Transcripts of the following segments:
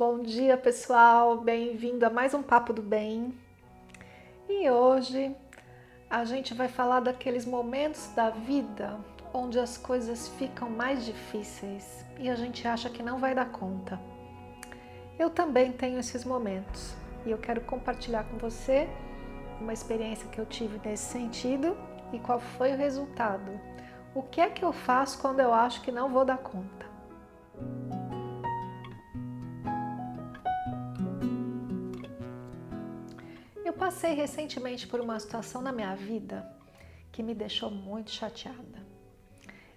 Bom dia, pessoal! Bem-vindo a mais um Papo do Bem. E hoje a gente vai falar daqueles momentos da vida onde as coisas ficam mais difíceis e a gente acha que não vai dar conta. Eu também tenho esses momentos e eu quero compartilhar com você uma experiência que eu tive nesse sentido e qual foi o resultado. O que é que eu faço quando eu acho que não vou dar conta? Eu passei recentemente por uma situação na minha vida que me deixou muito chateada.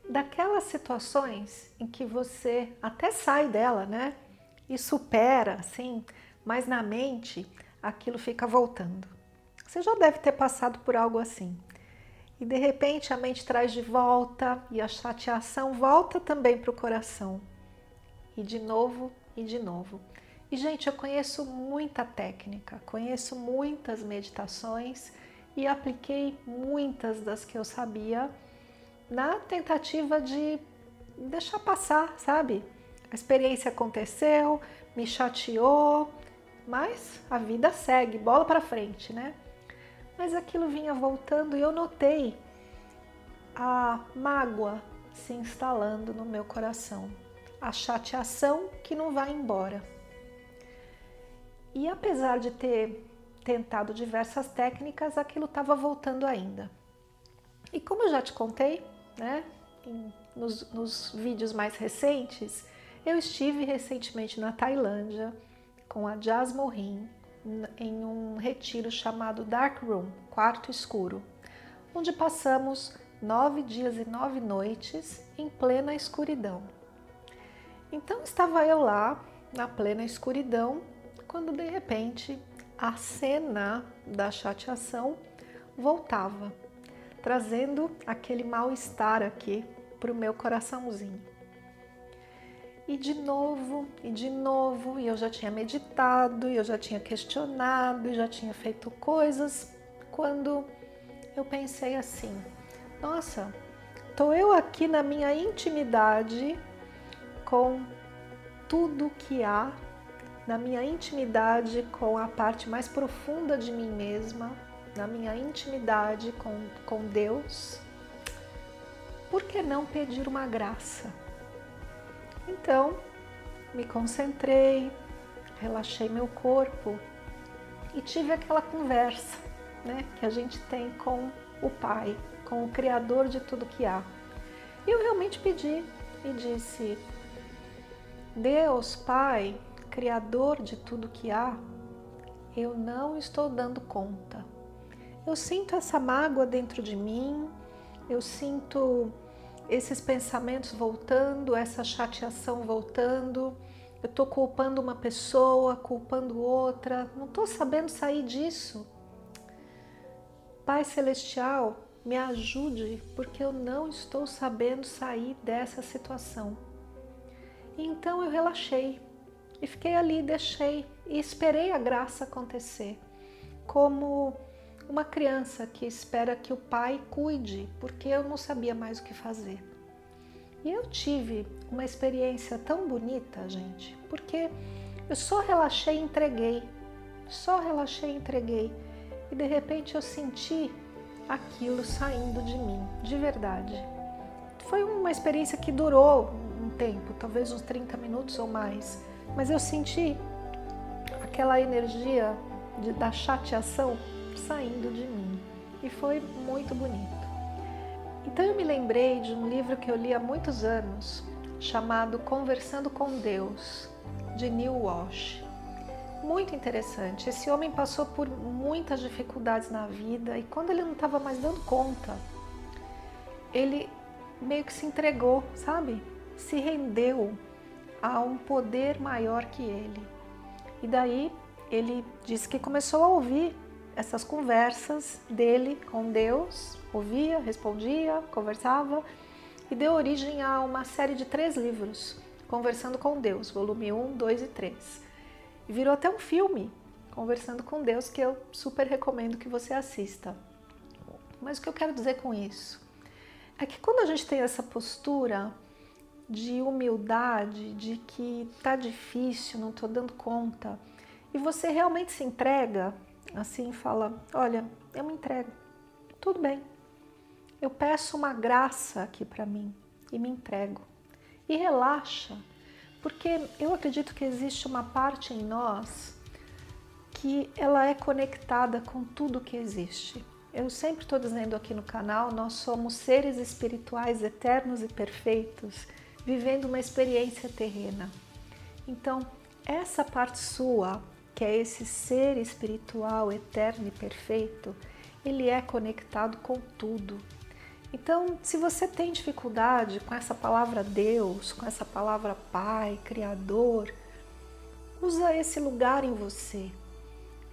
Daquelas situações em que você até sai dela, né? E supera, assim, mas na mente aquilo fica voltando. Você já deve ter passado por algo assim. E de repente a mente traz de volta e a chateação volta também para o coração. E de novo e de novo. E, gente, eu conheço muita técnica, conheço muitas meditações e apliquei muitas das que eu sabia na tentativa de deixar passar, sabe? A experiência aconteceu, me chateou, mas a vida segue, bola para frente, né? Mas aquilo vinha voltando e eu notei a mágoa se instalando no meu coração, a chateação que não vai embora. E apesar de ter tentado diversas técnicas, aquilo estava voltando ainda. E como eu já te contei, né, nos, nos vídeos mais recentes, eu estive recentemente na Tailândia com a Jazz Mohin em um retiro chamado Dark Room, Quarto Escuro, onde passamos nove dias e nove noites em plena escuridão. Então estava eu lá na plena escuridão quando de repente a cena da chateação voltava, trazendo aquele mal-estar aqui para o meu coraçãozinho. E de novo, e de novo, e eu já tinha meditado, e eu já tinha questionado, e já tinha feito coisas, quando eu pensei assim: nossa, tô eu aqui na minha intimidade com tudo que há na minha intimidade com a parte mais profunda de mim mesma, na minha intimidade com, com Deus, por que não pedir uma graça? Então, me concentrei, relaxei meu corpo e tive aquela conversa né, que a gente tem com o Pai, com o Criador de tudo que há. E eu realmente pedi e disse: Deus, Pai, Criador de tudo que há, eu não estou dando conta. Eu sinto essa mágoa dentro de mim, eu sinto esses pensamentos voltando, essa chateação voltando. Eu estou culpando uma pessoa, culpando outra, não estou sabendo sair disso. Pai Celestial, me ajude, porque eu não estou sabendo sair dessa situação. Então eu relaxei, e fiquei ali, deixei e esperei a graça acontecer, como uma criança que espera que o pai cuide, porque eu não sabia mais o que fazer. E eu tive uma experiência tão bonita, gente, porque eu só relaxei e entreguei, só relaxei e entreguei, e de repente eu senti aquilo saindo de mim, de verdade. Foi uma experiência que durou um tempo, talvez uns 30 minutos ou mais mas eu senti aquela energia de, da chateação saindo de mim e foi muito bonito. Então eu me lembrei de um livro que eu li há muitos anos chamado Conversando com Deus, de Neil Walsh. Muito interessante. Esse homem passou por muitas dificuldades na vida e quando ele não estava mais dando conta, ele meio que se entregou, sabe? Se rendeu há um poder maior que ele. E daí ele disse que começou a ouvir essas conversas dele com Deus, ouvia, respondia, conversava e deu origem a uma série de três livros, Conversando com Deus, volume 1, 2 e 3. E virou até um filme, Conversando com Deus, que eu super recomendo que você assista. Mas o que eu quero dizer com isso? É que quando a gente tem essa postura de humildade, de que tá difícil, não tô dando conta, e você realmente se entrega, assim, fala: Olha, eu me entrego, tudo bem, eu peço uma graça aqui para mim e me entrego. E relaxa, porque eu acredito que existe uma parte em nós que ela é conectada com tudo que existe. Eu sempre estou dizendo aqui no canal, nós somos seres espirituais eternos e perfeitos, vivendo uma experiência terrena. Então, essa parte sua, que é esse ser espiritual eterno e perfeito, ele é conectado com tudo. Então, se você tem dificuldade com essa palavra Deus, com essa palavra Pai, Criador, usa esse lugar em você,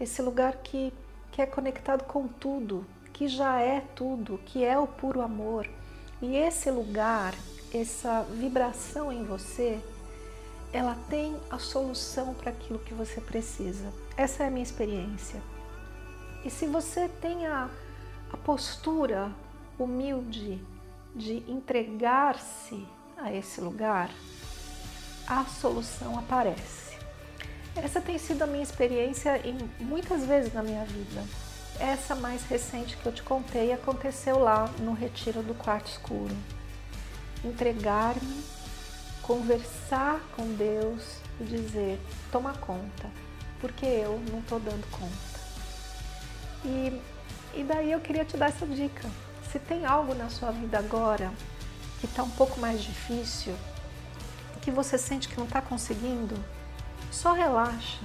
esse lugar que que é conectado com tudo, que já é tudo, que é o puro amor. E esse lugar, essa vibração em você, ela tem a solução para aquilo que você precisa. Essa é a minha experiência. E se você tem a, a postura humilde de entregar-se a esse lugar, a solução aparece. Essa tem sido a minha experiência em muitas vezes na minha vida. Essa mais recente que eu te contei aconteceu lá no retiro do quarto escuro. Entregar-me, conversar com Deus e dizer: toma conta, porque eu não estou dando conta. E, e daí eu queria te dar essa dica. Se tem algo na sua vida agora que está um pouco mais difícil, que você sente que não está conseguindo, só relaxa,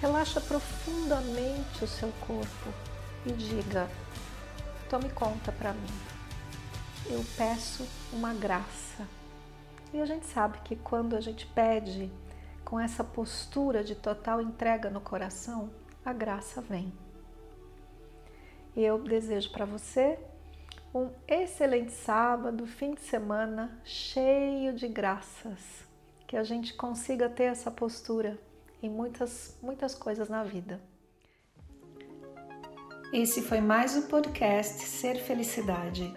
relaxa profundamente o seu corpo e diga: tome conta para mim. Eu peço uma graça. E a gente sabe que quando a gente pede com essa postura de total entrega no coração, a graça vem. Eu desejo para você um excelente sábado, fim de semana cheio de graças que a gente consiga ter essa postura em muitas, muitas coisas na vida. Esse foi mais o podcast Ser Felicidade.